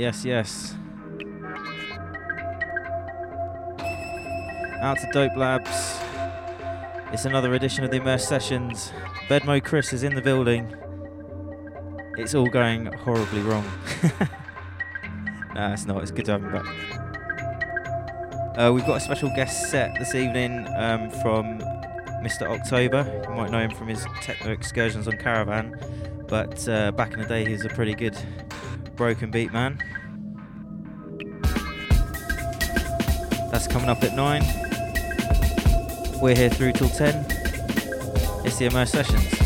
Yes, yes. Out to Dope Labs. It's another edition of the Immerse Sessions. Bedmo Chris is in the building. It's all going horribly wrong. nah, it's not. It's good to have him back. Uh, we've got a special guest set this evening um, from Mr. October. You might know him from his techno excursions on Caravan, but uh, back in the day he was a pretty good broken beat man. That's coming up at 9. We're here through till 10. It's the Immerse Sessions.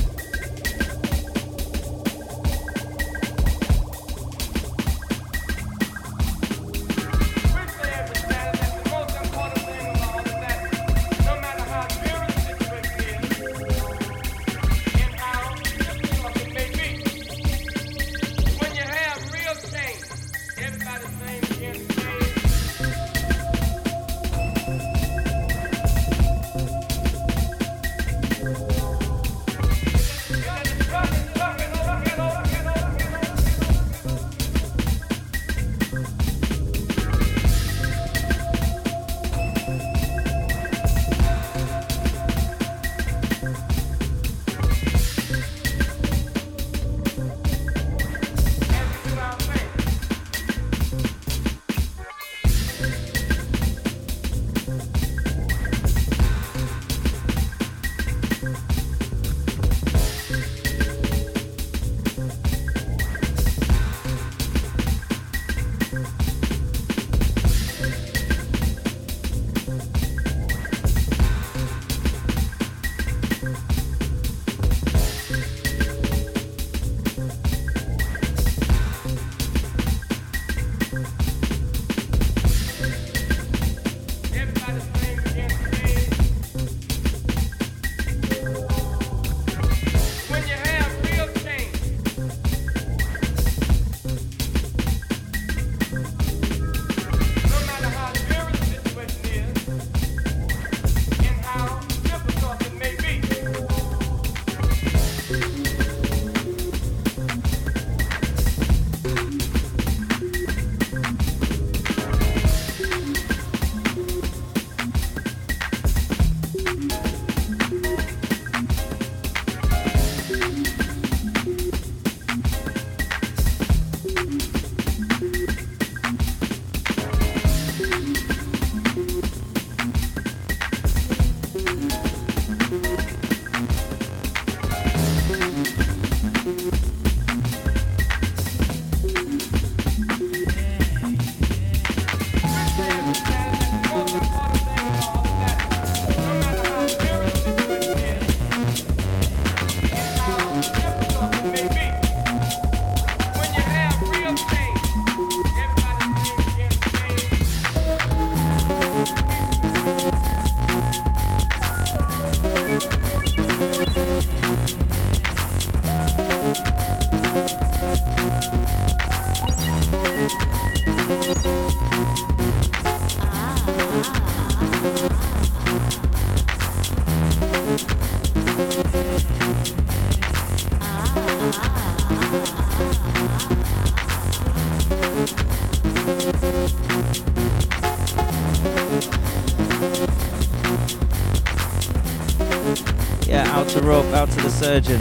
Surgeon.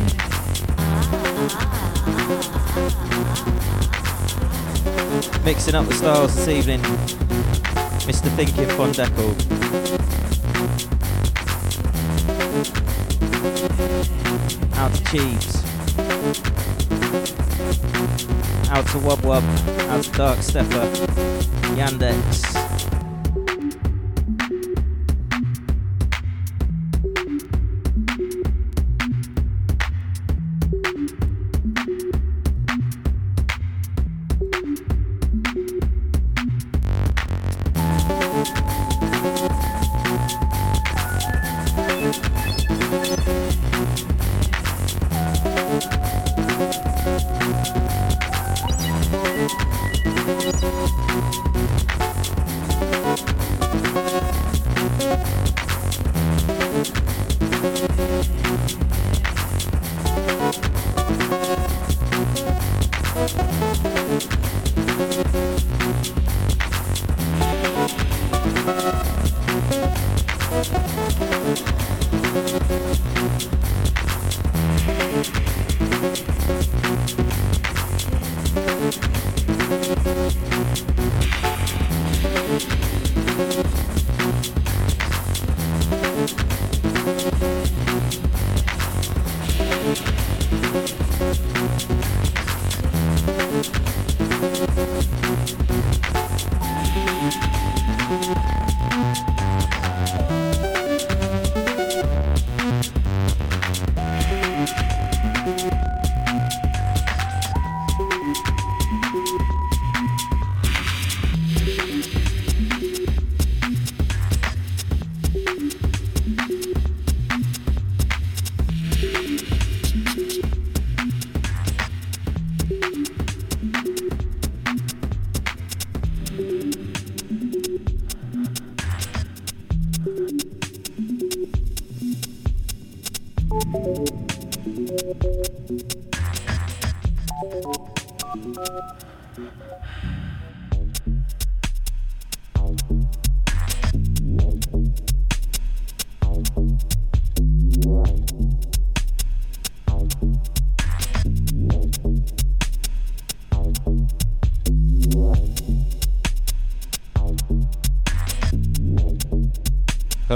Mixing up the styles this evening, Mr. Thinking Fondeckle. Out to Cheeves. Out to Wub Wub. Out to Dark Stepper. Yandex.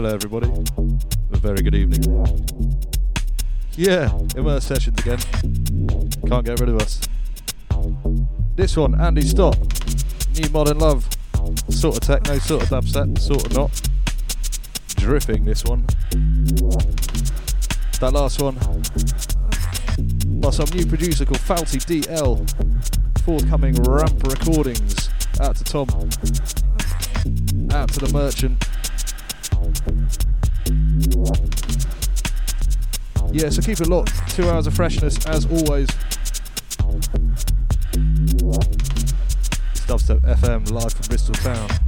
Hello, everybody. A very good evening. Yeah, immerse sessions again. Can't get rid of us. This one, Andy Stott. New Modern Love. Sort of techno, sort of dubstep, sort of not. Dripping this one. That last one by some new producer called Falty DL. Forthcoming Ramp Recordings. Out to Tom. Out to the merchant. Yeah, so keep it locked. Two hours of freshness as always. Dubstep FM live from Bristol Town.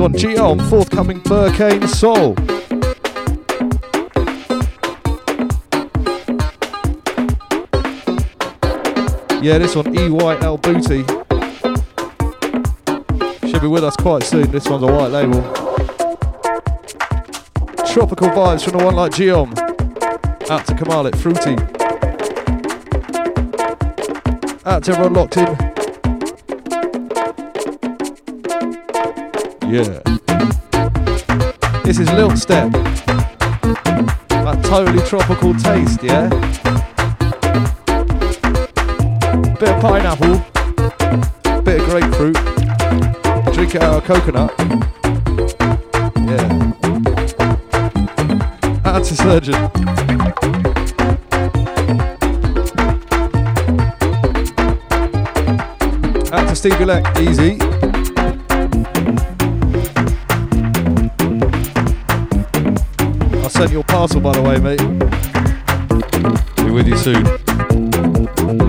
Yeah, this on forthcoming Burkane Soul. Yeah, this one, EYL Booty. Should be with us quite soon. This one's a white label. Tropical vibes from the one like Geom. Out to Kamalit, Fruity. Out to everyone locked in. Yeah. This is Lilt Step. That totally tropical taste, yeah? Bit of pineapple, bit of grapefruit, drink it out of coconut. Yeah. Out to Surgeon. Stevie Leck, easy. Parcel by the way, mate. Be with you soon.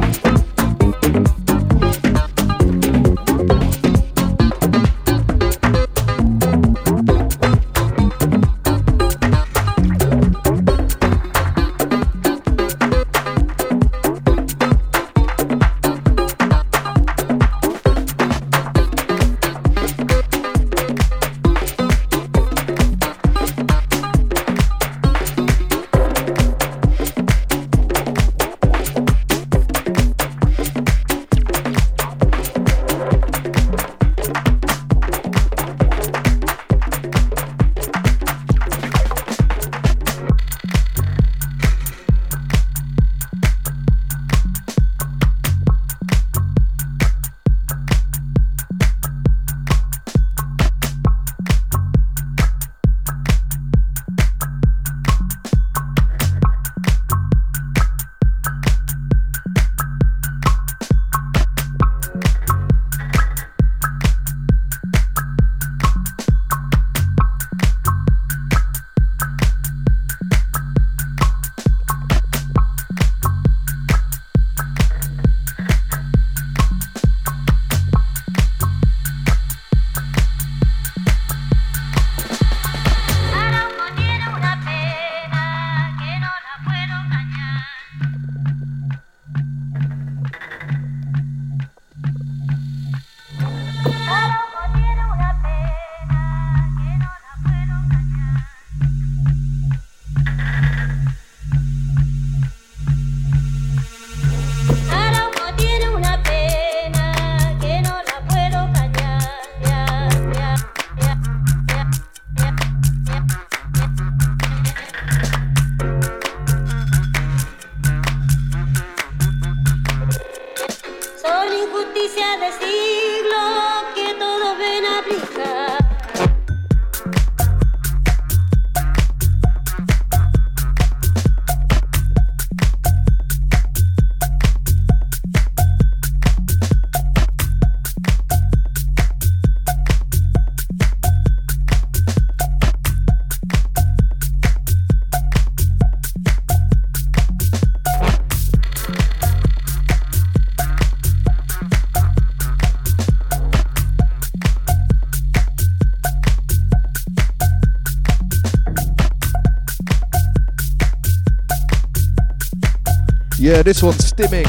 Yeah, this one's Stimming.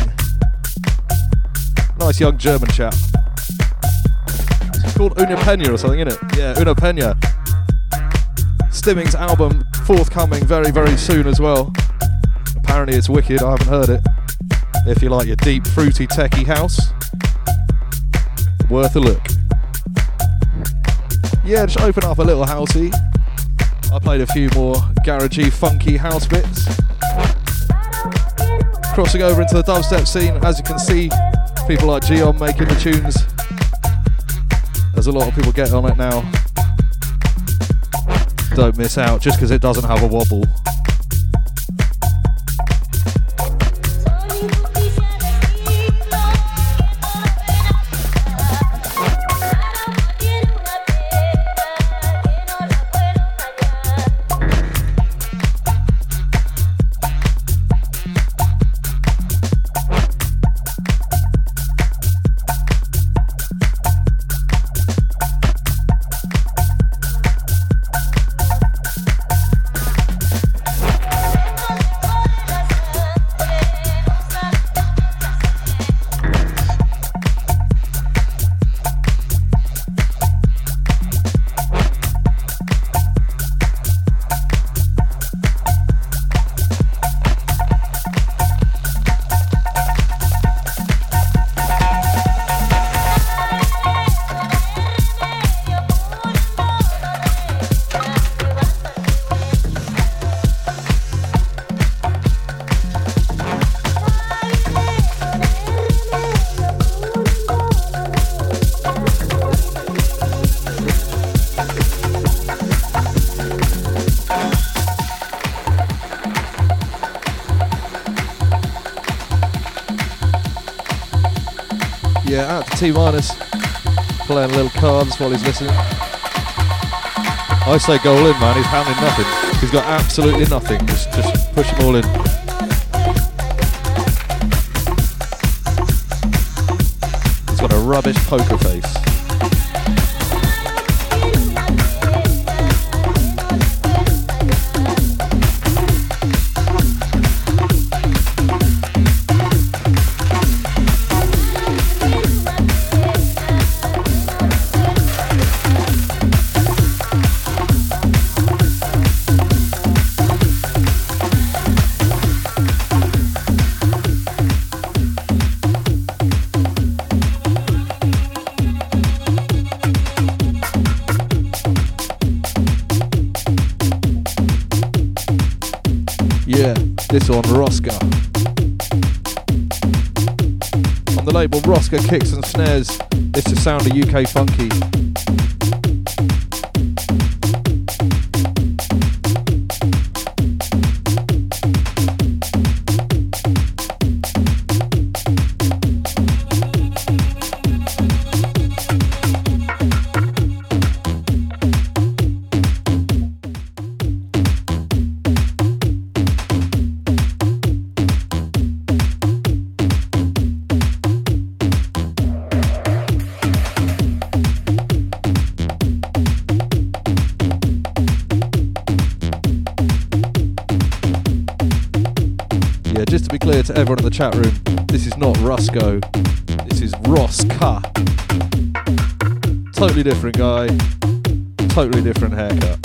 Nice young German chap. It's called Una Pena or something, isn't it? Yeah, Una Pena. Stimming's album forthcoming very, very soon as well. Apparently it's wicked, I haven't heard it. If you like your deep, fruity, techie house, worth a look. Yeah, just open up a little housey. I played a few more garagey, funky house bits crossing over into the dubstep scene. As you can see, people like Geon making the tunes. There's a lot of people getting on it now. Don't miss out just because it doesn't have a wobble. T minus. Playing little cards while he's listening. I say goal in, man. He's pounding nothing. He's got absolutely nothing. Just, just push them all in. He's got a rubbish poker face. This on Roska. On the label Roska Kicks and Snares, it's the sound of UK Funky. Everyone in the chat room. This is not Rusko. This is Roska. Totally different guy. Totally different haircut.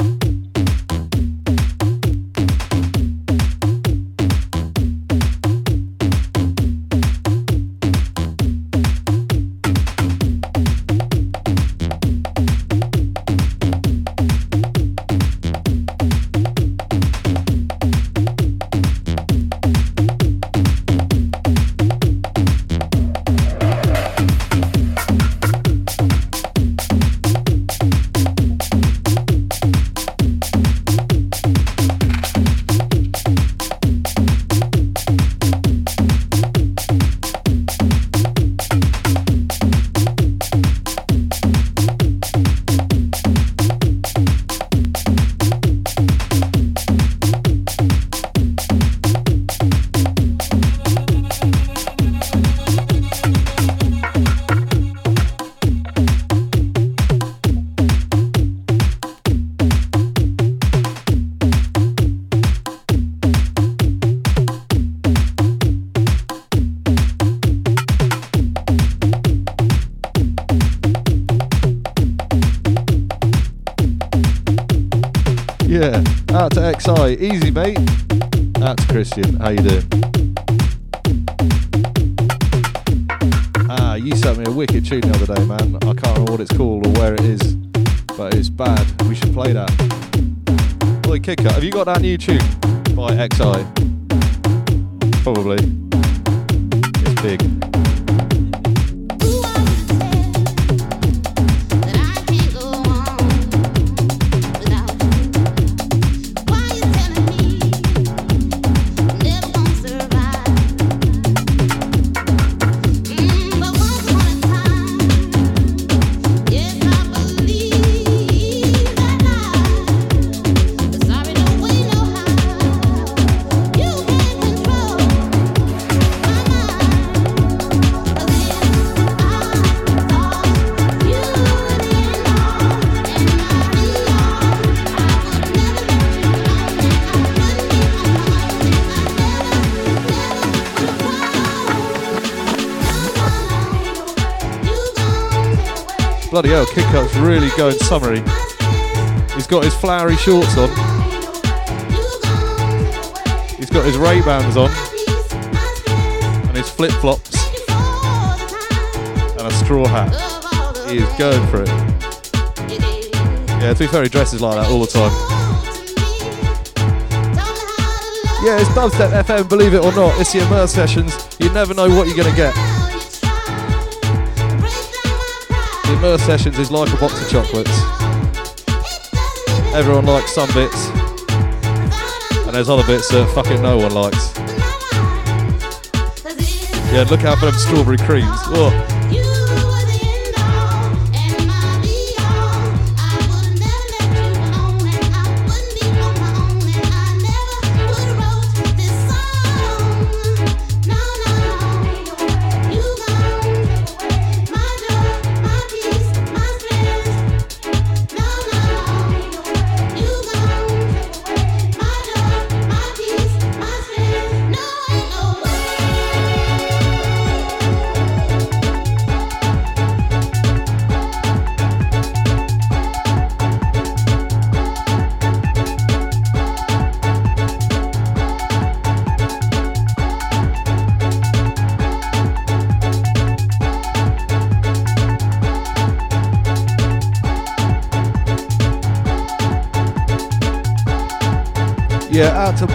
Have Kid Cut's really going summery. He's got his flowery shorts on. He's got his Ray-Bans on. And his flip-flops. And a straw hat. He is going for it. Yeah, to be fair, he dresses like that all the time. Yeah, it's Dubstep FM, believe it or not. It's the Immerse sessions. You never know what you're going to get. Immerse Sessions is like a box of chocolates. Everyone likes some bits, and there's other bits that fucking no one likes. Yeah, look out for them strawberry creams. Oh.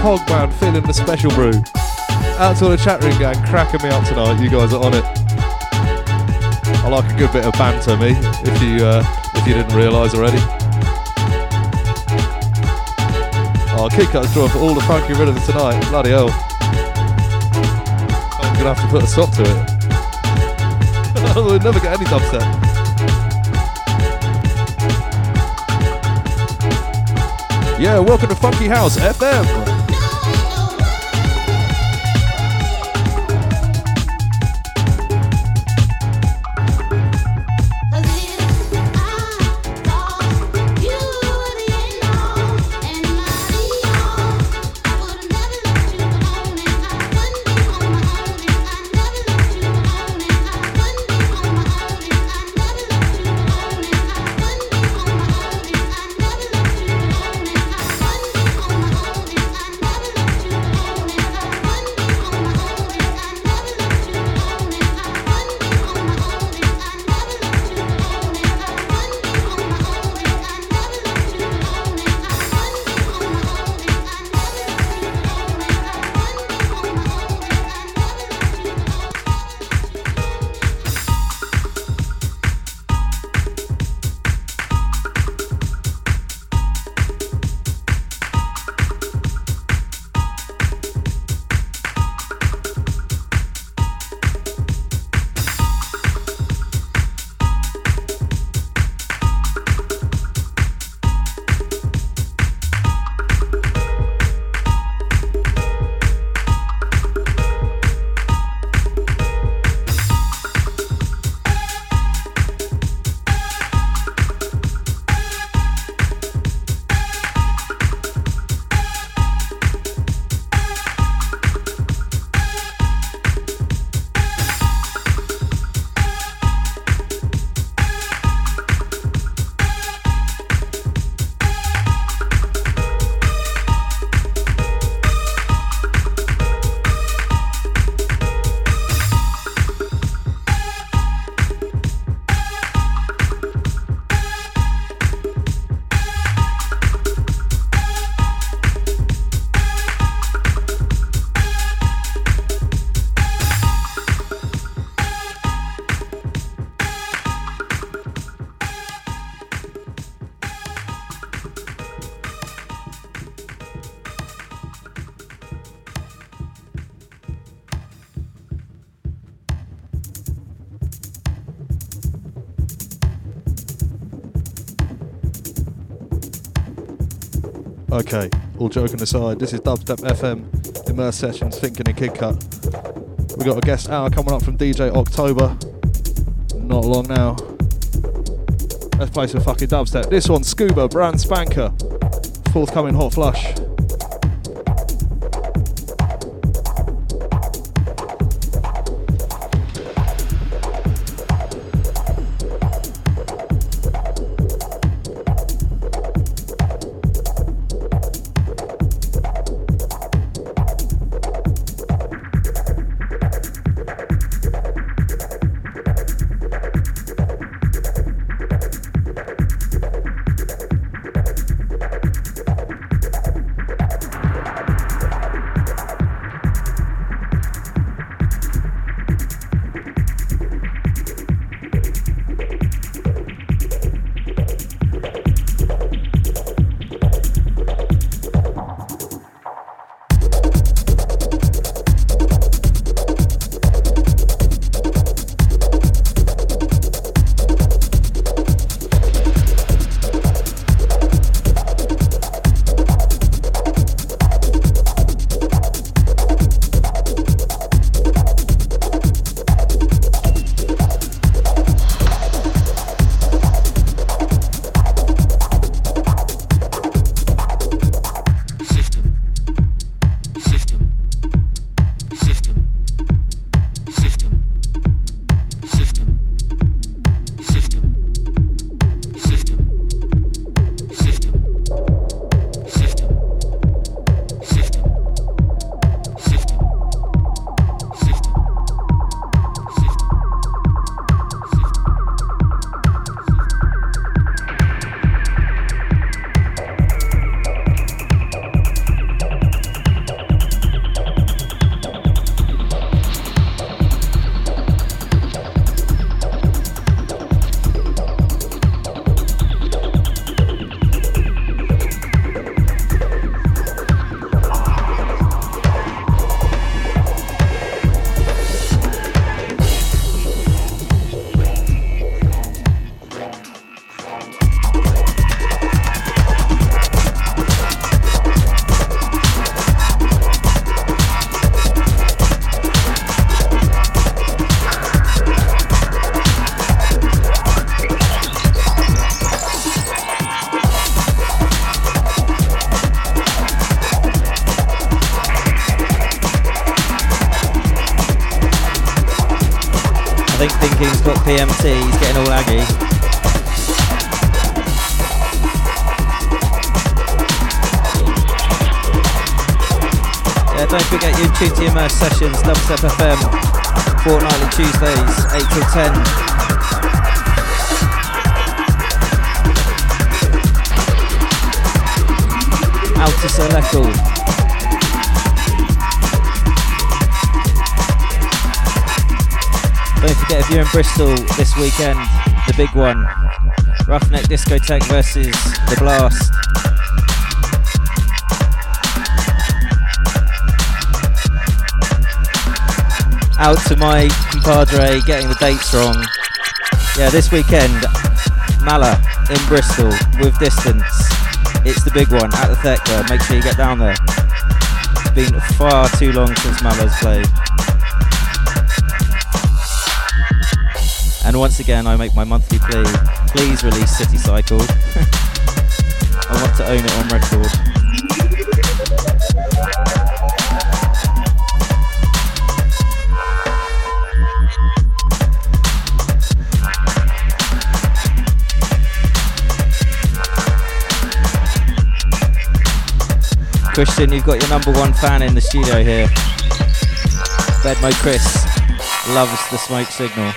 Out to the special brew. Out to all the chat room gang, cracking me up tonight. You guys are on it. I like a good bit of banter, me. If you uh, if you didn't realise already. Oh, Kid Cut's drawing for all the funky rhythms tonight. Bloody hell. I'm gonna have to put a stop to it. we'll never get any dubstep. Yeah, welcome to Funky House FM. Okay, all joking aside, this is Dubstep FM, Immerse Sessions, Thinking and Kid Cut. We've got a guest hour coming up from DJ October. Not long now. Let's play some fucking dubstep. This one, Scuba, brand spanker. Forthcoming Hotflush. Altus Electrical. Don't forget if you're in Bristol this weekend, the big one, Roughneck Discotheque versus The Blast. Out to my compadre getting the dates wrong. Yeah, this weekend, Mala in Bristol with distance. It's the big one at the Thekla. Make sure you get down there. It's been far too long since Mala's played. And once again, I make my monthly plea. Please release City Cycle. I want to own it on record. Christian, you've got your number one fan in the studio here. Bedmo Chris loves the smoke signal.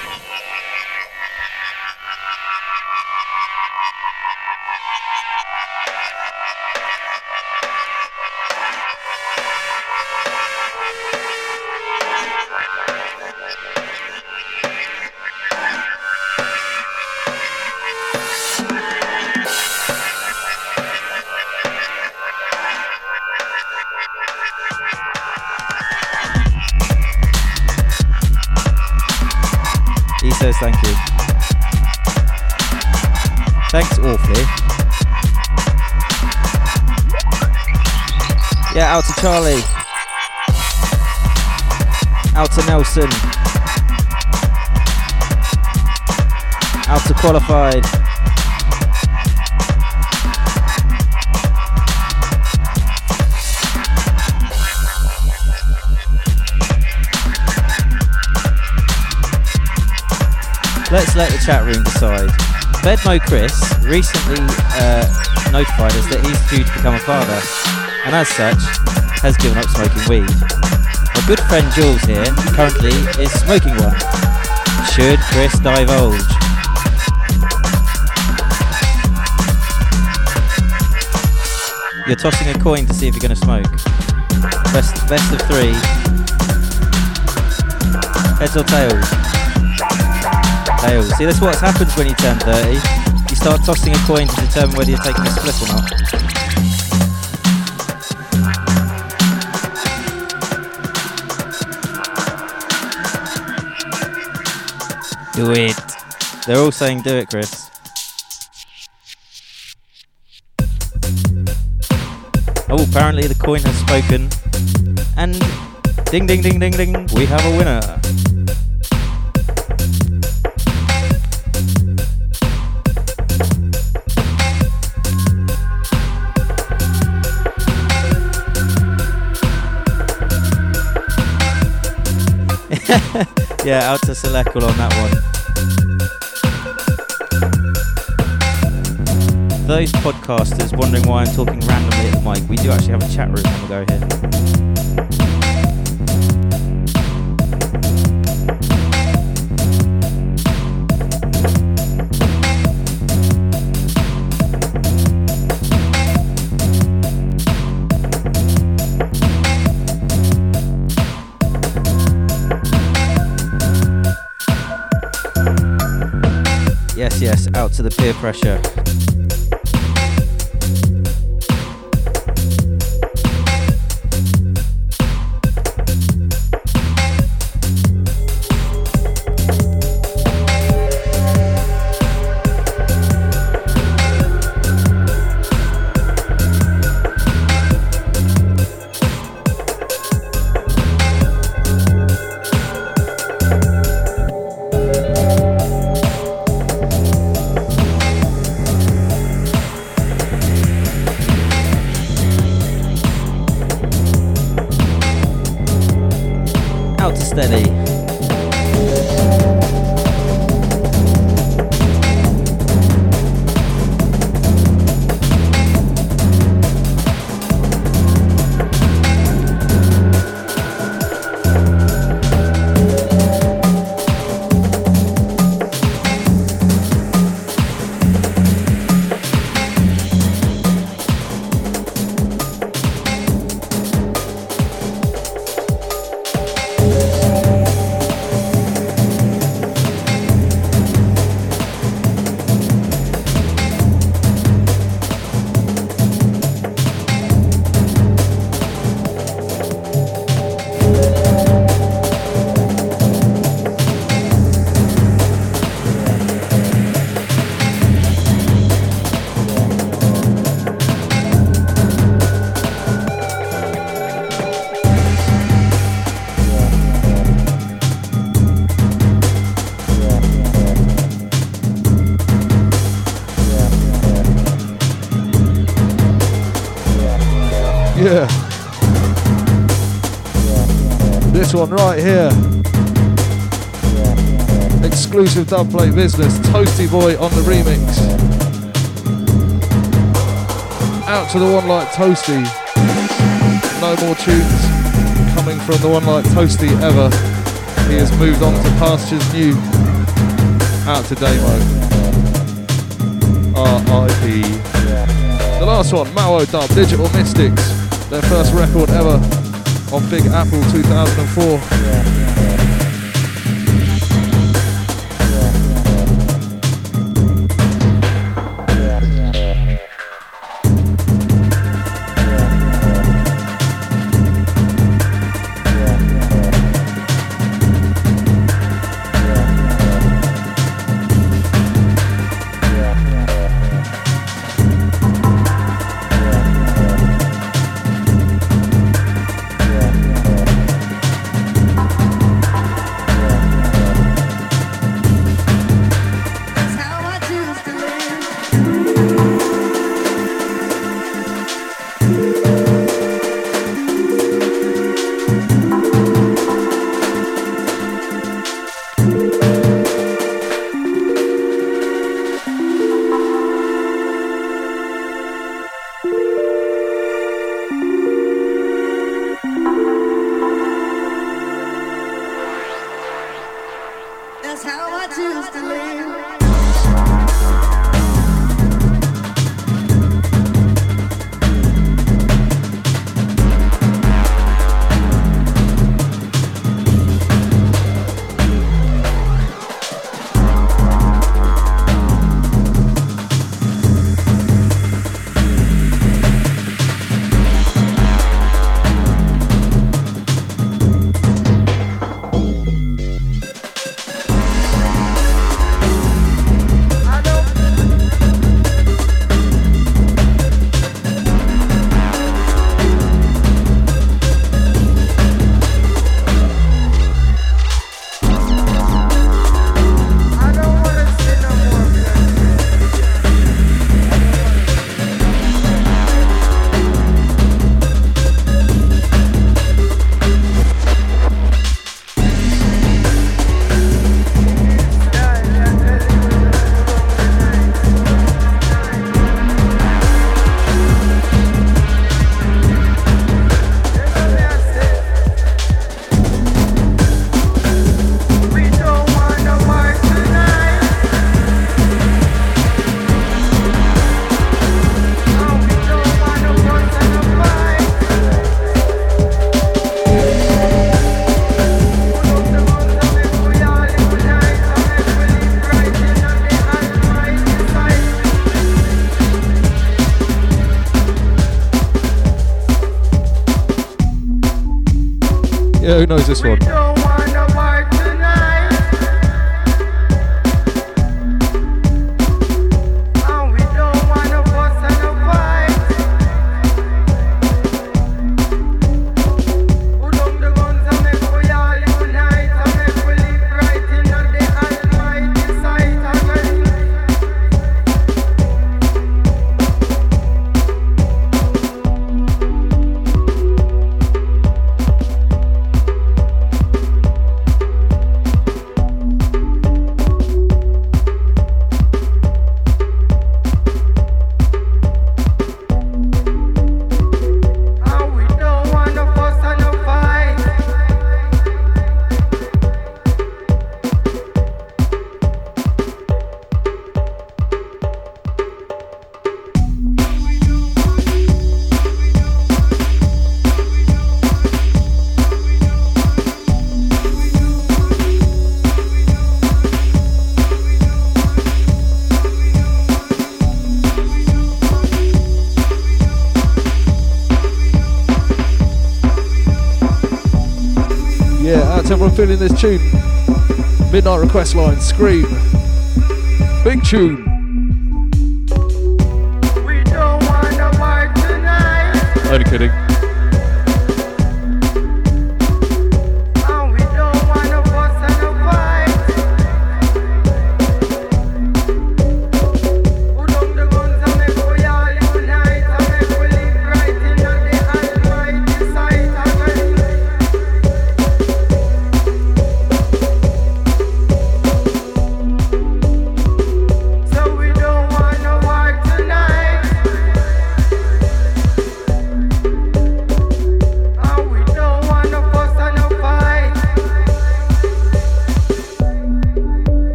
Bedmo Chris recently uh, notified us that he's due to become a father, and as such, has given up smoking weed. My good friend Jules here currently is smoking one. Should Chris divulge? You're tossing a coin to see if you're going to smoke. Best, best of three. Heads or tails? Tails. See, that's what happens when you turn 30. Start tossing a coin to determine whether you're taking a split or not. Do it. They're all saying do it, Chris. Oh, apparently the coin has spoken. And ding ding ding ding ding, we have a winner. yeah, out to Selekul on that one. those podcasters wondering why I'm talking randomly at the mic, we do actually have a chat room on the go here. Yes, yes, out to the peer pressure. One right here. Exclusive dubplate business. Toasty Boy on the remix. Out to the one like Toasty. No more tunes coming from the one like Toasty ever. He has moved on to pastures new. Out to Damo. R.I.P. The last one, Mao Dub, Digital Mystikz. Their first record ever on Big Apple 2004. This one? Tune. Midnight request line, Skream. Big tune.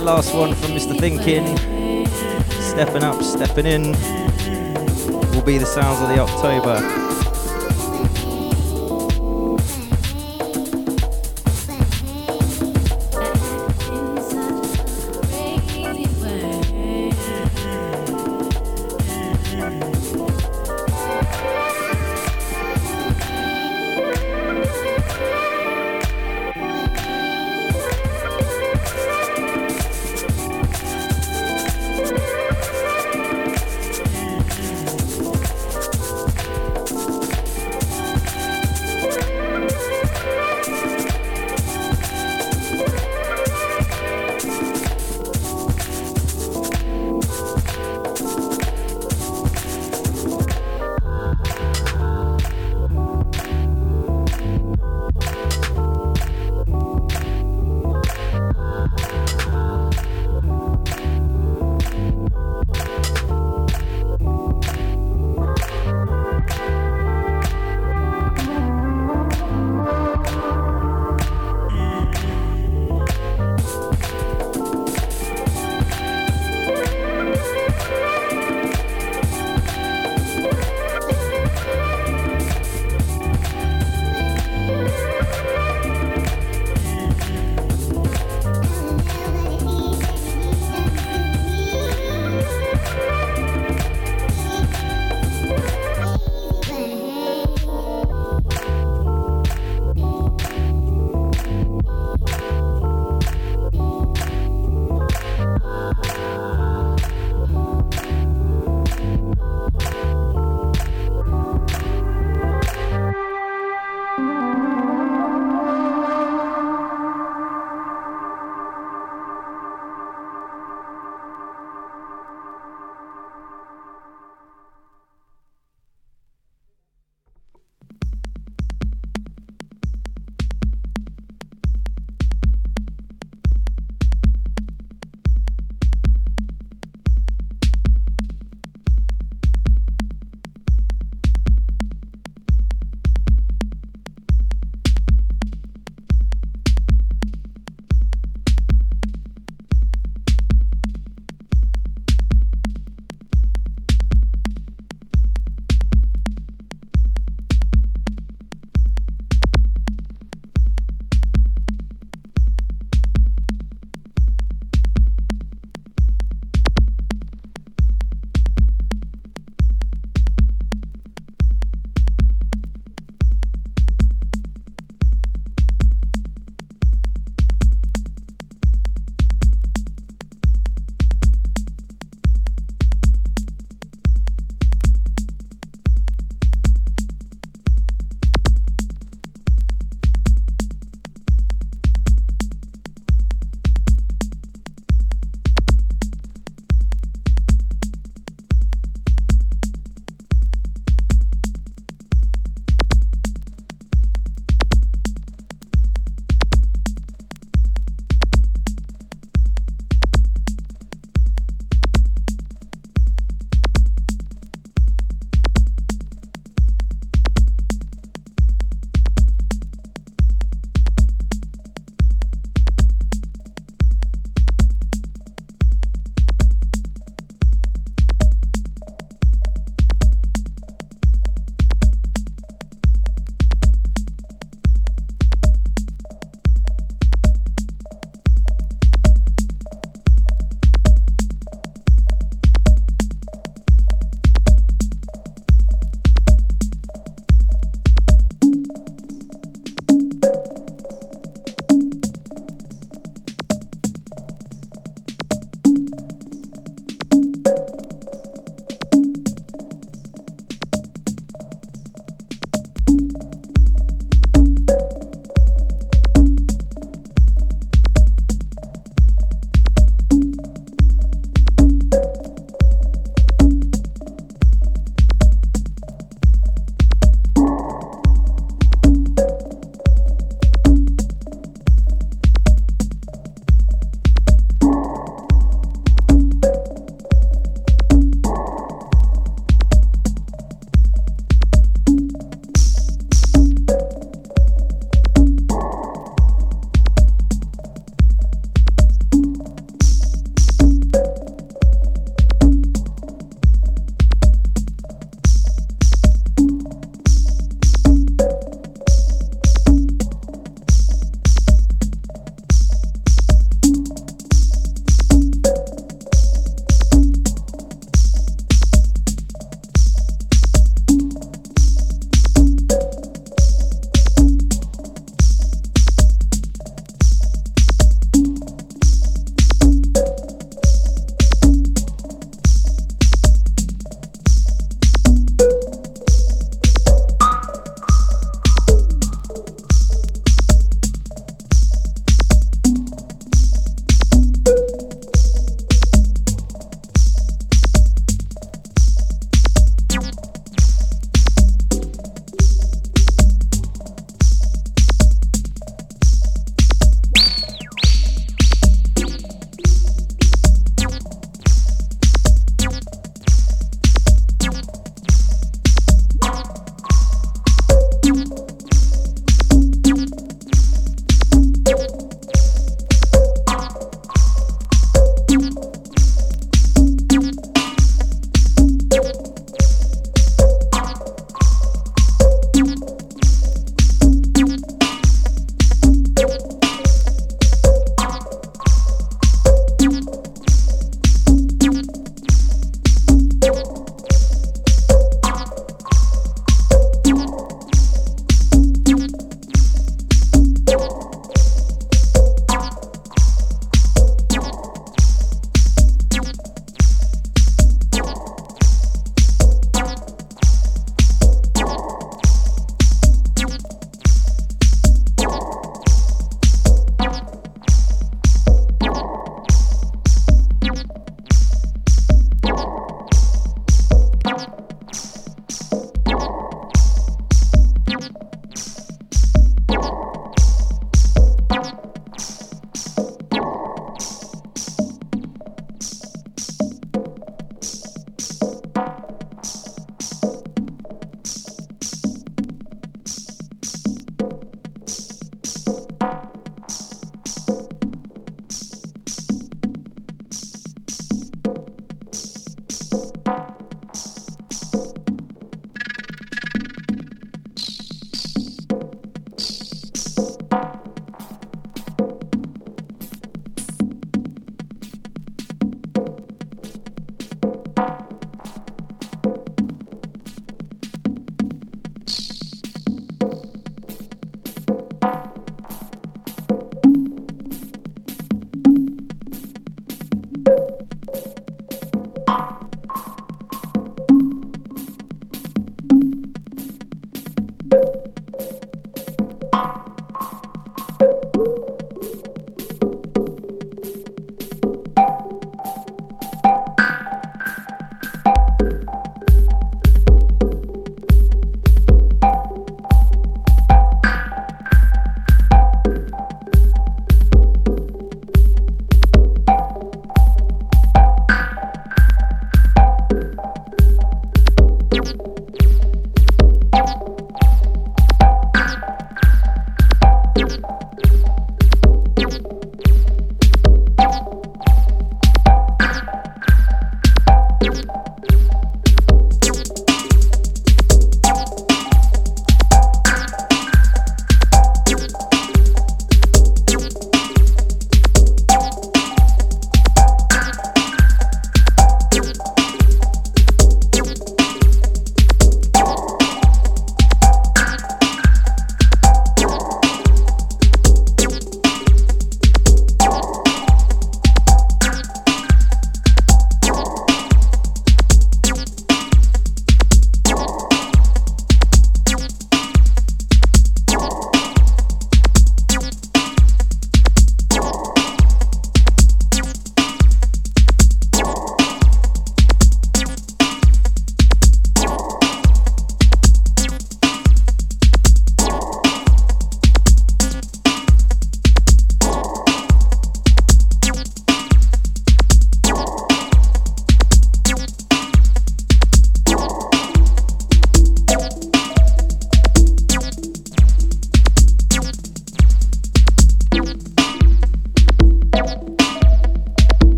Yeah, last one from Mr. Thinking. Stepping up, stepping in. Will be the sounds of the October.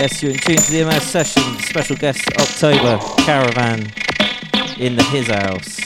You're in tune to the MS session. Special guest October Caravan in the His House.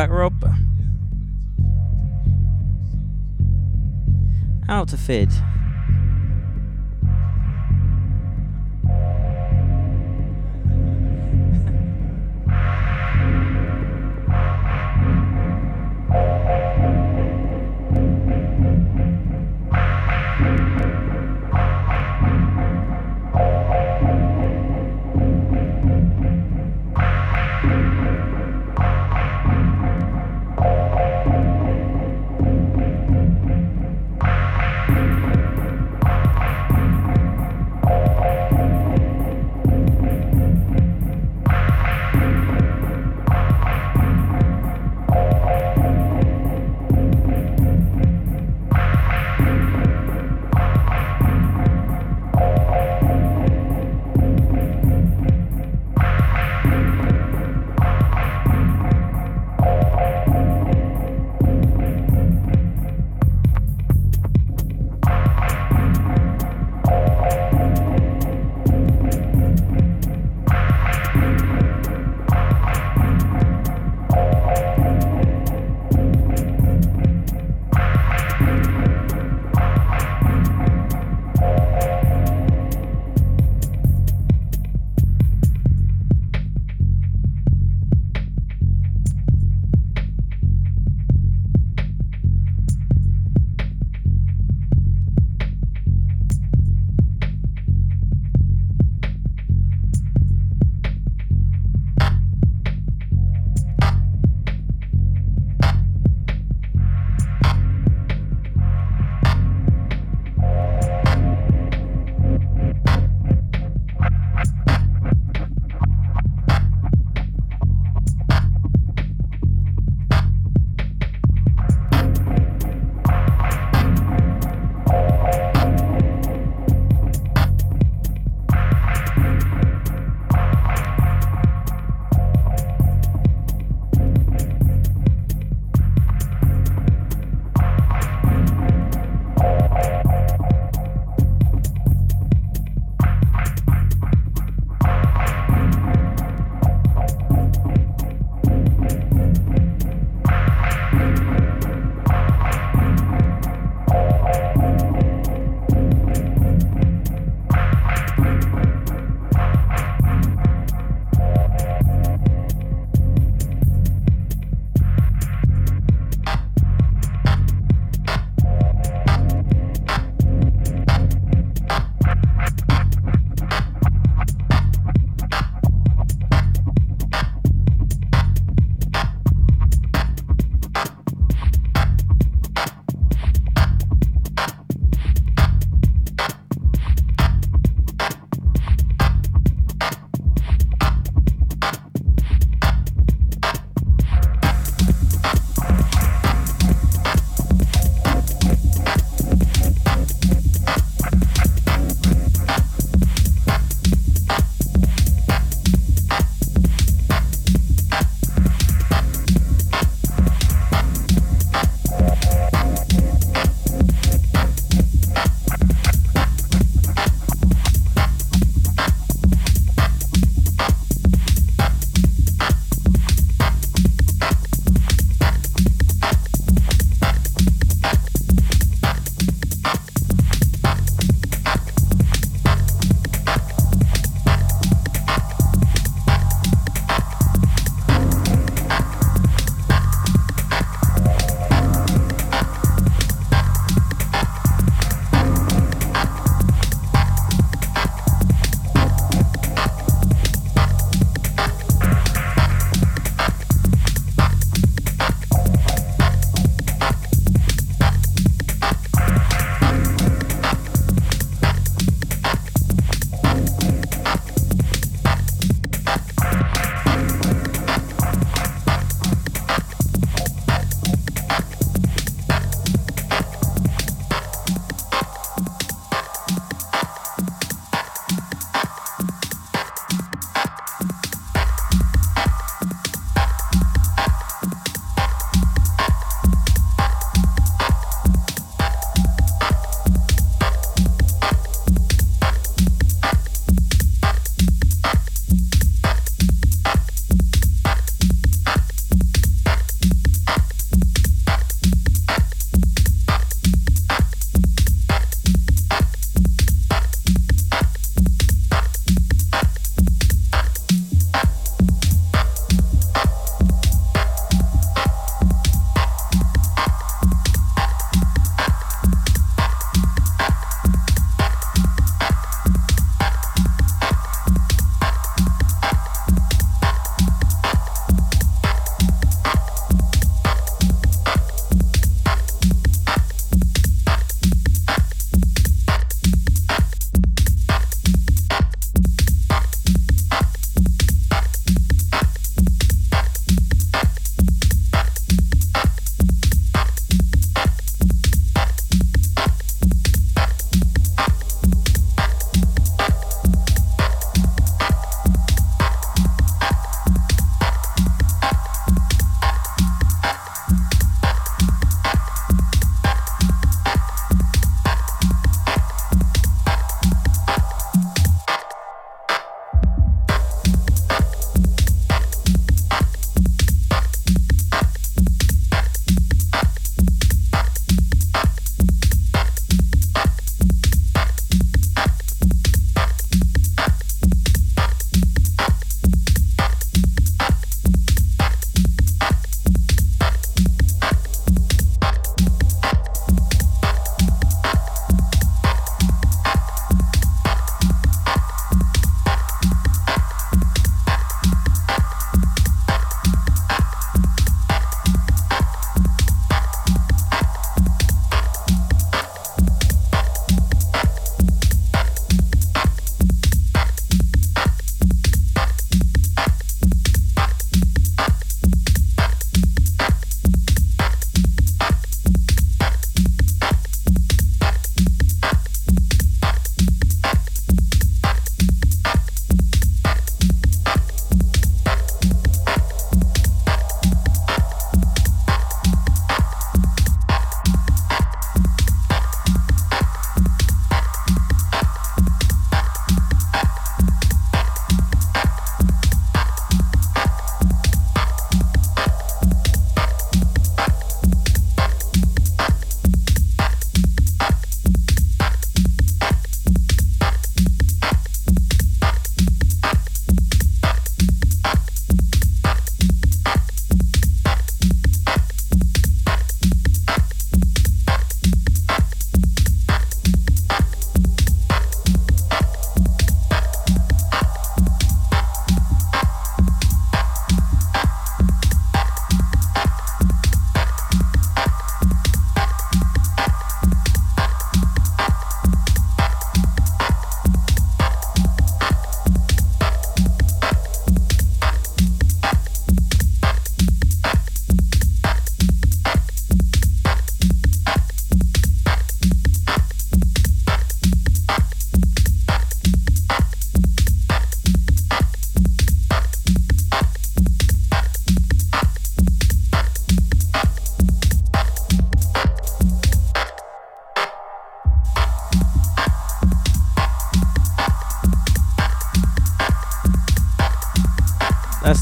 Back, Rob. Out to Fid.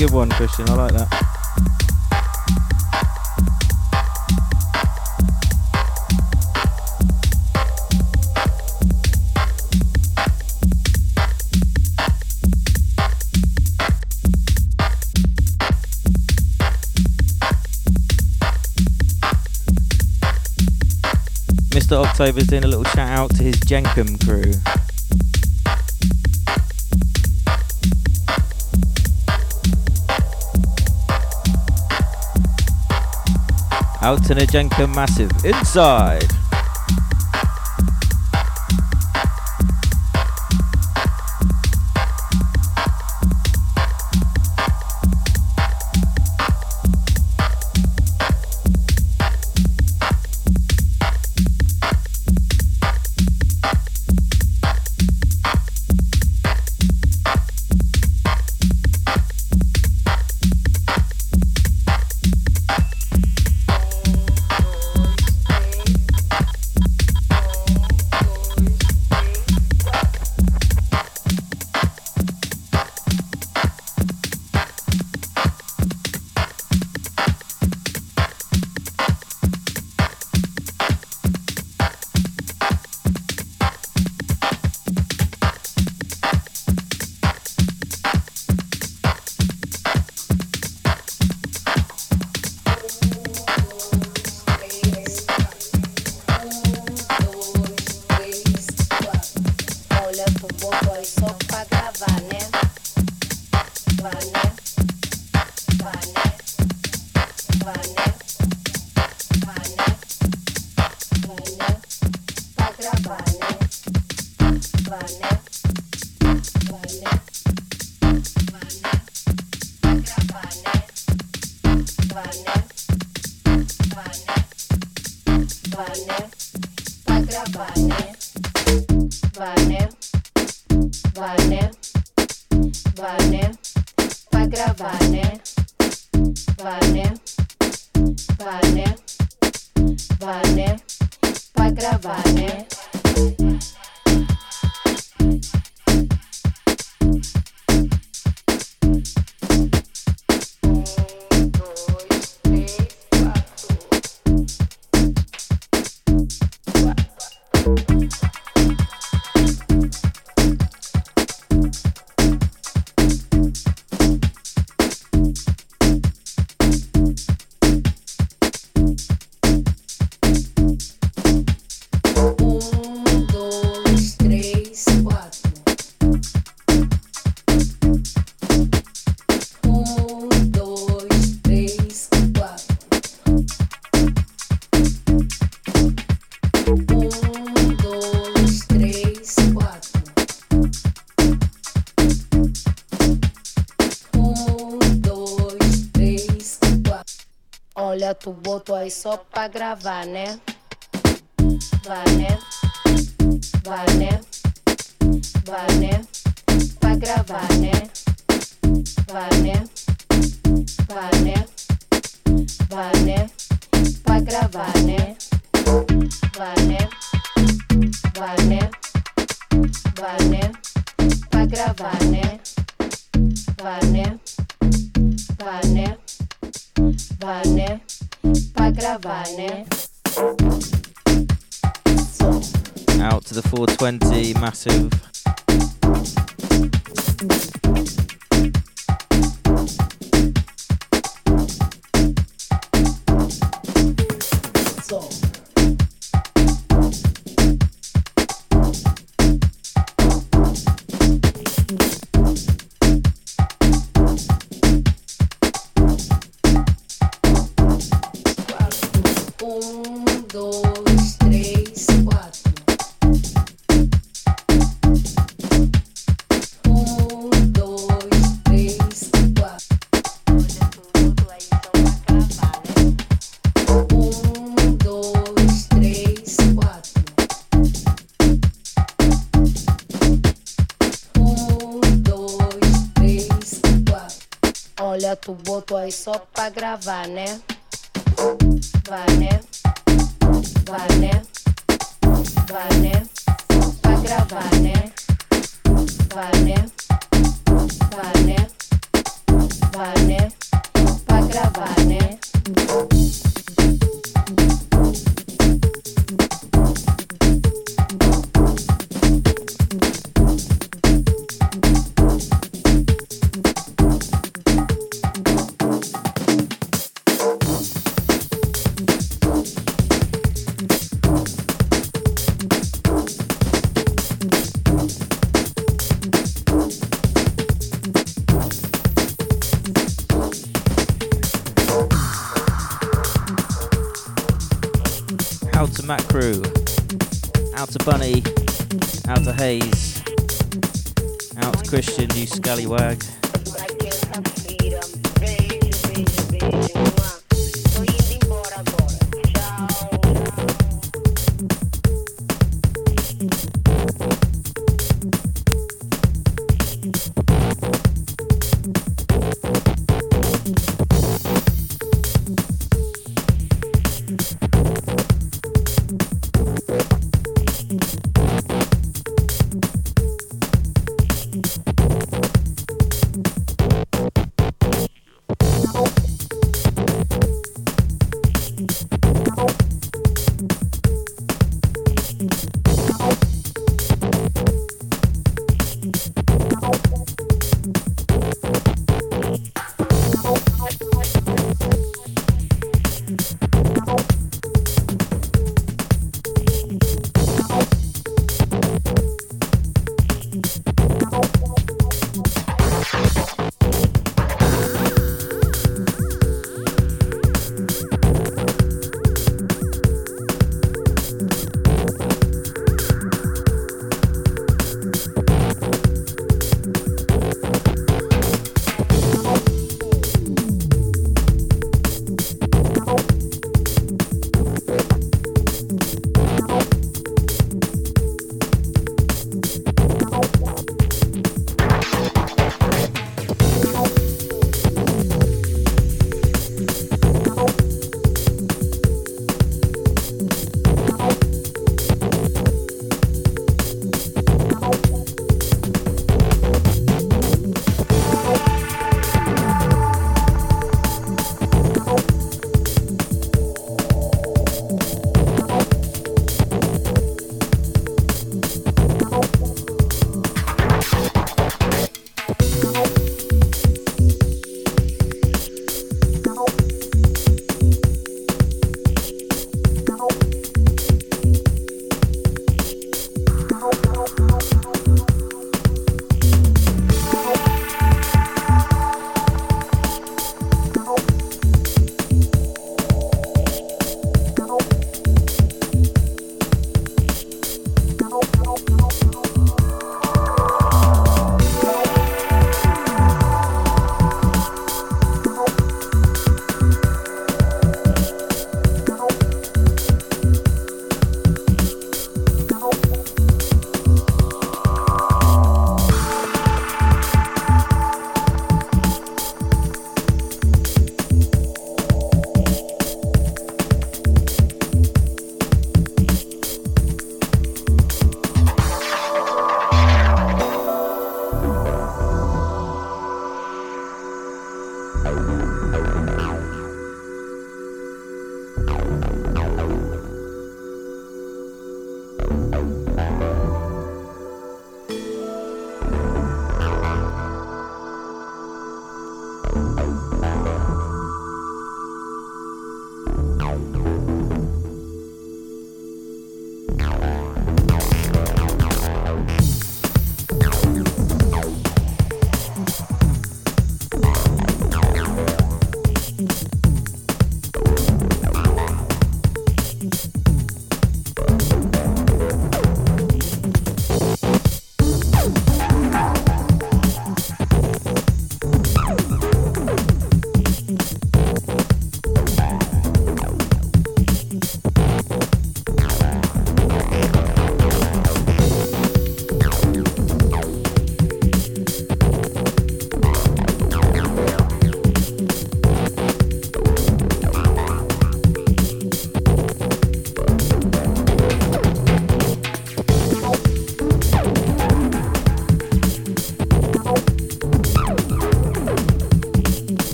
Good one, Christian. I like that. Mr. October's doing a little shout out to his Jenkum crew. Out to the Jenkum Massive. Inside. Só pra gravar, né? Vai, né? Vai, né? Vai, né? Pra gravar, né? Vai, né? Massive. Pra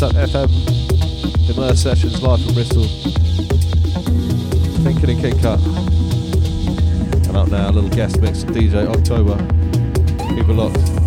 It's Dubstep FM, Immerse Sessions live from Bristol. Thinking and Kid Cut. And up now, a little guest mix of DJ October. Keep it locked.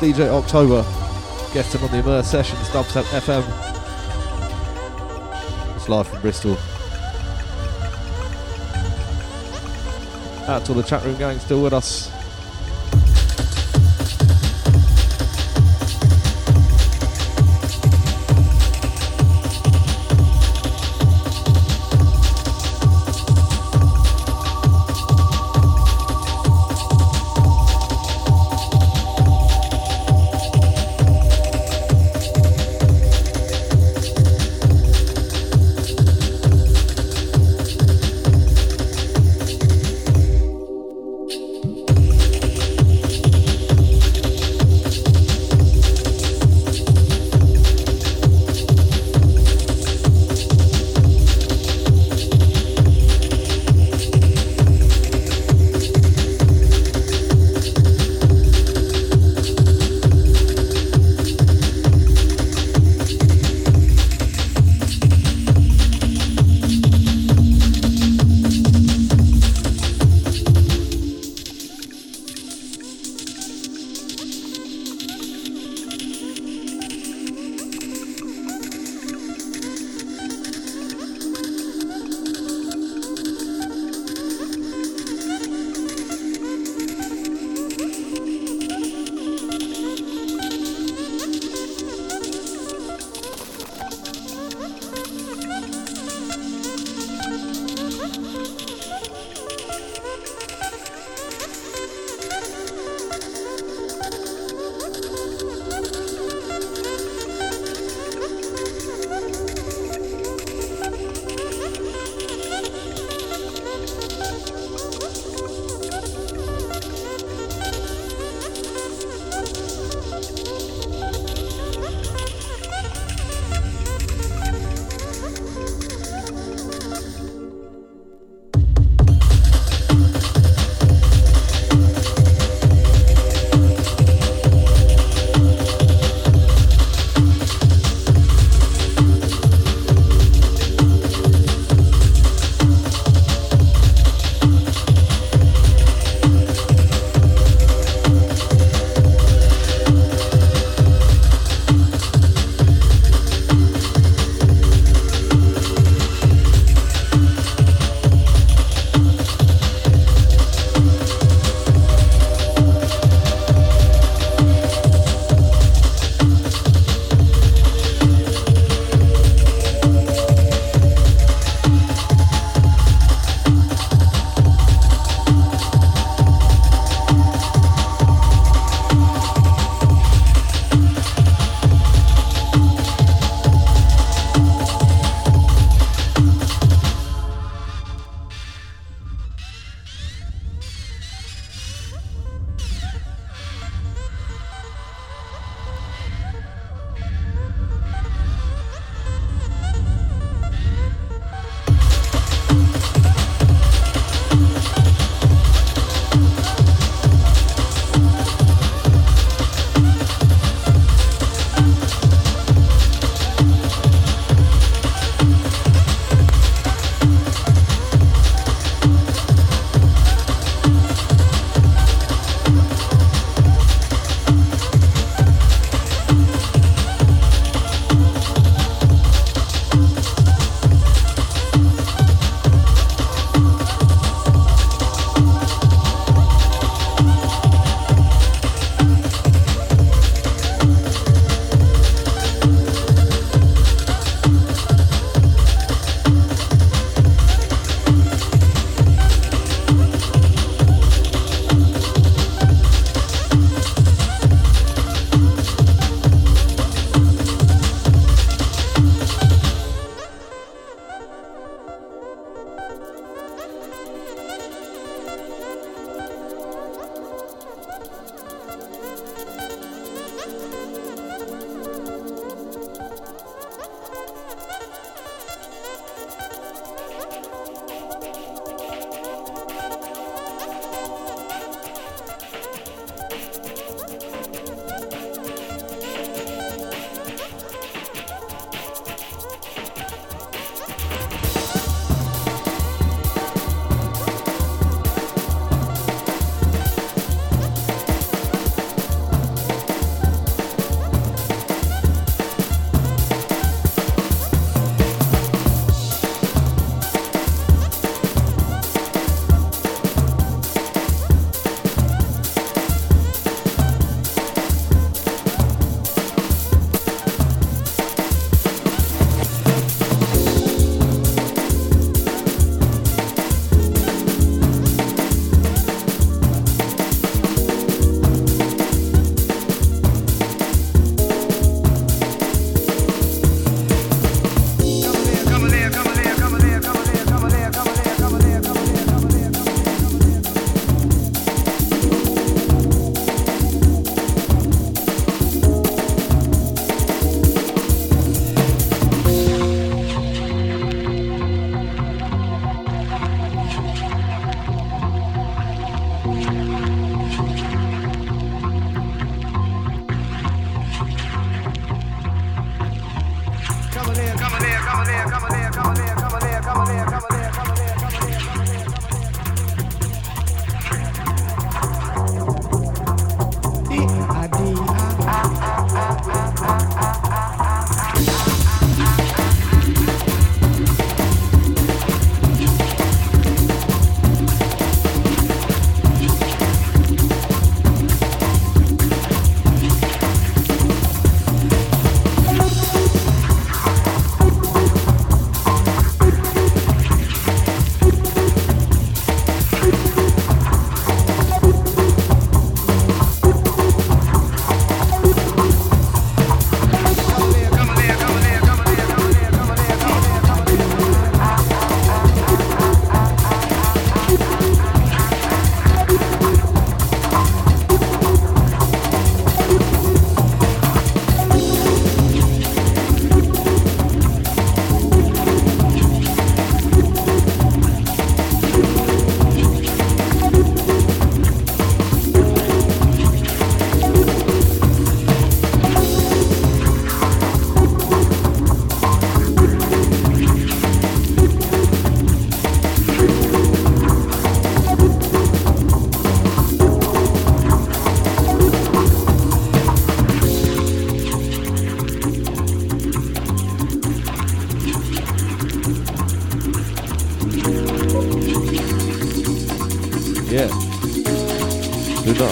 DJ October, guesting on the Immerse Sessions, Dubstep FM. It's live from Bristol. Out to all the chat room gang still with us.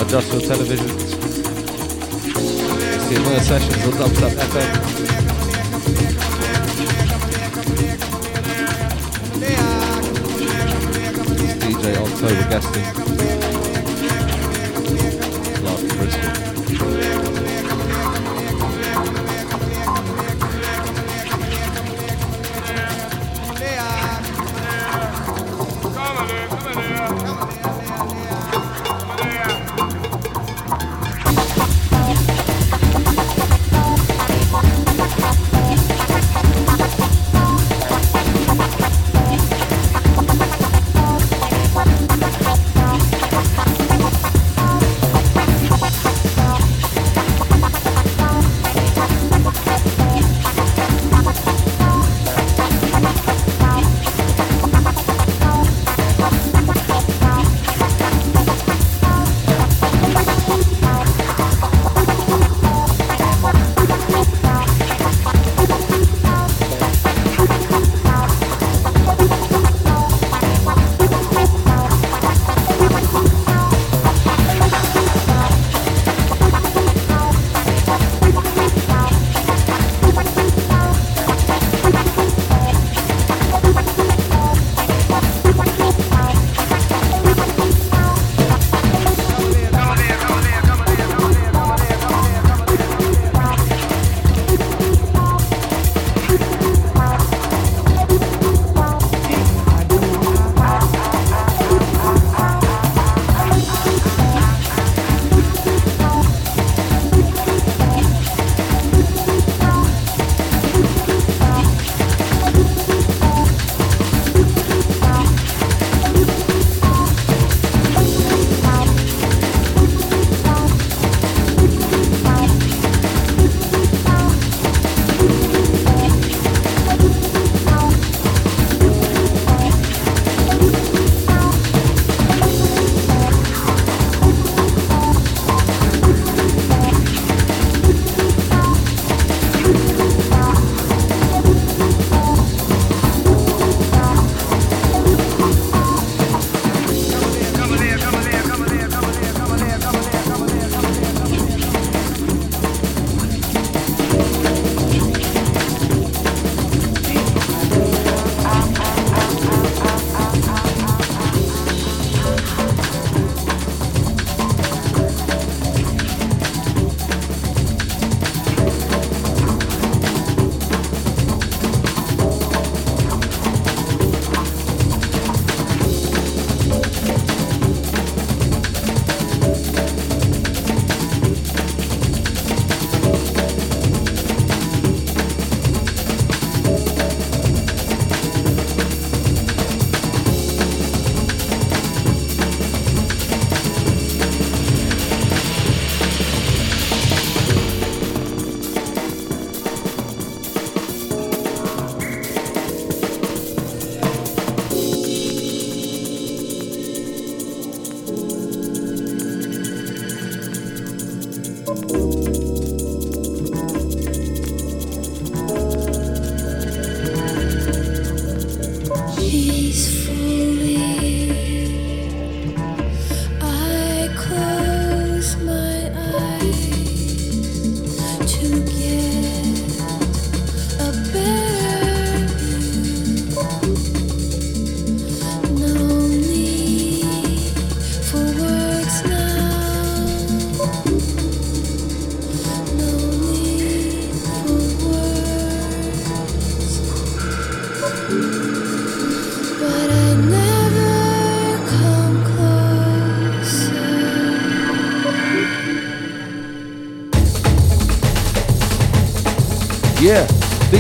Industrial televisions.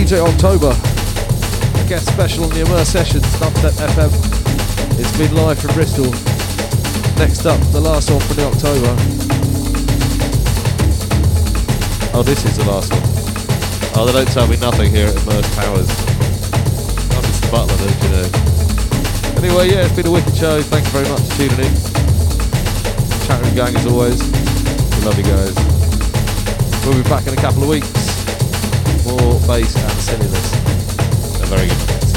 DJ October. Guest special on the Immerse Sessions, Dubstep FM. It's been live from Bristol. Next up, the last one for the October. Oh, this is the last one. Oh, they don't tell me nothing here at Immerse Powers. I'm just the butler, don't you know? Anyway, yeah, it's been a wicked show. Thank you very much for tuning in. Chat room gang as always. We love you guys. We'll be back in a couple of weeks more bass and A very good.